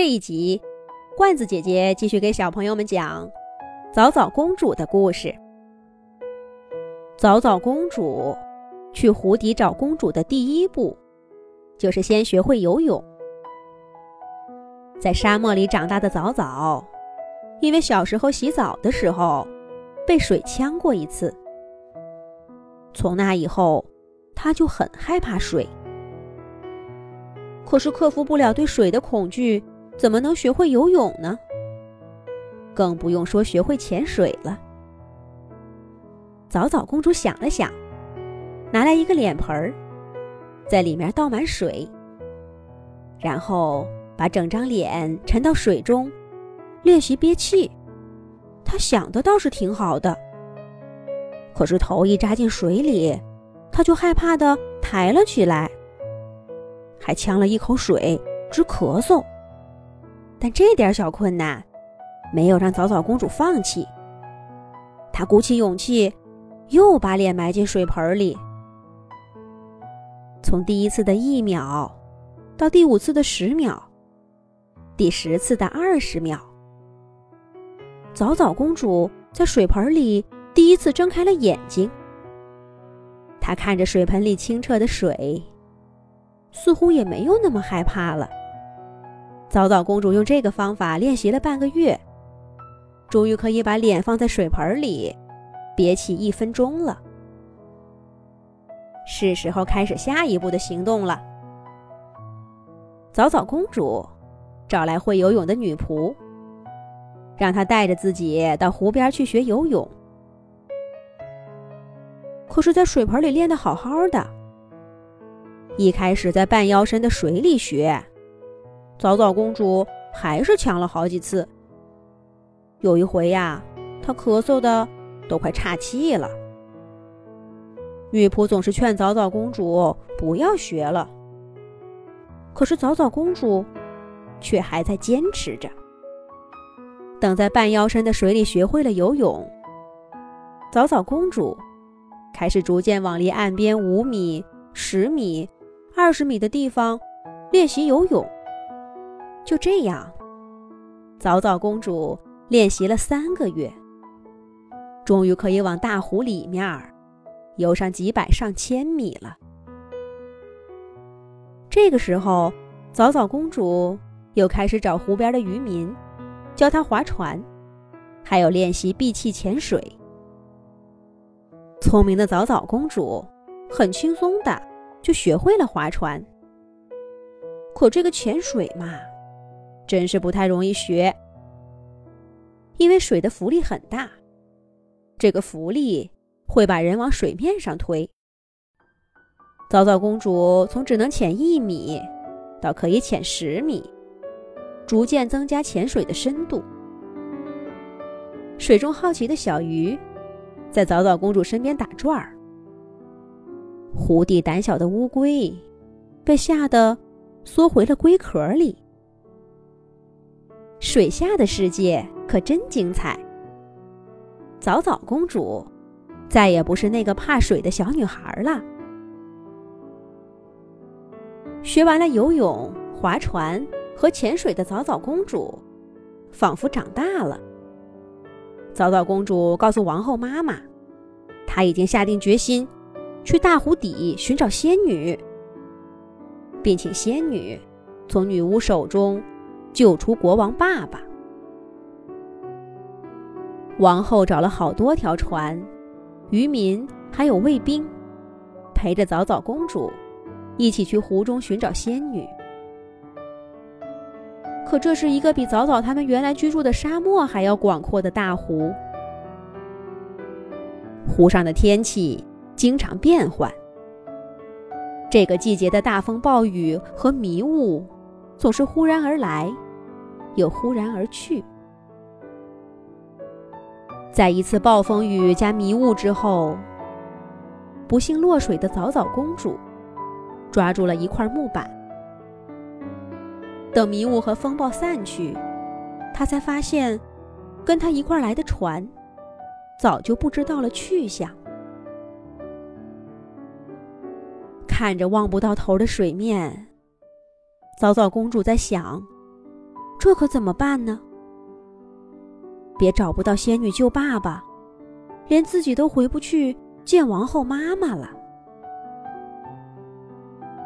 这一集，罐子姐姐继续给小朋友们讲早早公主的故事。早早公主去湖底找公主的第一步，就是先学会游泳。在沙漠里长大的早早，因为小时候洗澡的时候被水呛过一次，从那以后，她就很害怕水。可是克服不了对水的恐惧。怎么能学会游泳呢？更不用说学会潜水了。早早公主想了想，拿来一个脸盆儿，在里面倒满水，然后把整张脸沉到水中，练习憋气。她想的倒是挺好的，可是头一扎进水里，她就害怕的抬了起来，还呛了一口水，直咳嗽。但这点小困难，没有让早早公主放弃。她鼓起勇气，又把脸埋进水盆里。从第一次的一秒，到第五次的十秒，第十次的二十秒，早早公主在水盆里第一次睁开了眼睛。她看着水盆里清澈的水，似乎也没有那么害怕了。早早公主用这个方法练习了半个月，终于可以把脸放在水盆里，憋气一分钟了。是时候开始下一步的行动了。早早公主找来会游泳的女仆，让她带着自己到湖边去学游泳。可是，在水盆里练得好好的，一开始在半腰深的水里学。早早公主还是呛了好几次。有一回呀，她咳嗽的都快岔气了。女仆总是劝早早公主不要学了，可是早早公主却还在坚持着。等在半腰深的水里学会了游泳，早早公主开始逐渐往离岸边五米、十米、二十米的地方练习游泳。就这样，早早公主练习了三个月，终于可以往大湖里面游上几百上千米了。这个时候，早早公主又开始找湖边的渔民，教她划船，还有练习闭气潜水。聪明的早早公主很轻松的就学会了划船，可这个潜水嘛。真是不太容易学，因为水的浮力很大，这个浮力会把人往水面上推。早早公主从只能潜一米，到可以潜十米，逐渐增加潜水的深度。水中好奇的小鱼在早早公主身边打转儿，湖底胆小的乌龟被吓得缩回了龟壳里。水下的世界可真精彩。早早公主再也不是那个怕水的小女孩了。学完了游泳、划船和潜水的早早公主，仿佛长大了。早早公主告诉王后妈妈，她已经下定决心去大湖底寻找仙女，并请仙女从女巫手中。救出国王爸爸。王后找了好多条船，渔民还有卫兵，陪着早早公主一起去湖中寻找仙女。可这是一个比早早他们原来居住的沙漠还要广阔的大湖，湖上的天气经常变换，这个季节的大风暴雨和迷雾。总是忽然而来，又忽然而去。在一次暴风雨加迷雾之后，不幸落水的早早公主抓住了一块木板。等迷雾和风暴散去，她才发现，跟她一块来的船早就不知道了去向。看着望不到头的水面。早早公主在想，这可怎么办呢？别找不到仙女救爸爸，连自己都回不去见王后妈妈了。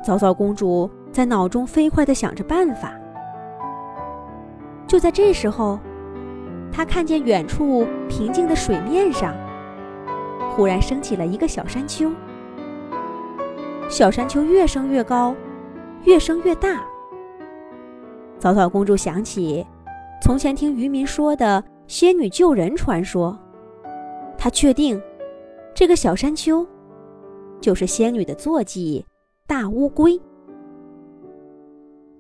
早早公主在脑中飞快地想着办法。就在这时候，她看见远处平静的水面上，忽然升起了一个小山丘。小山丘越升越高，越升越大。早早公主想起从前听渔民说的仙女救人传说，她确定这个小山丘就是仙女的坐骑大乌龟。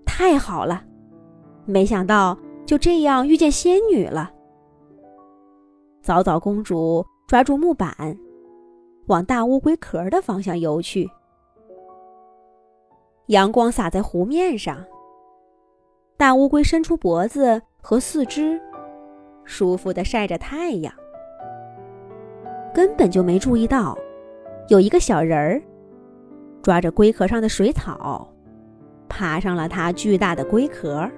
太好了，没想到就这样遇见仙女了。早早公主抓住木板，往大乌龟壳的方向游去。阳光洒在湖面上，大乌龟伸出脖子和四肢，舒服的晒着太阳，根本就没注意到有一个小人儿抓着龟壳上的水草，爬上了它巨大的龟壳。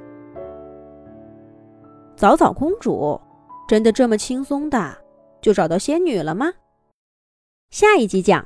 早早公主真的这么轻松的就找到仙女了吗？下一集讲。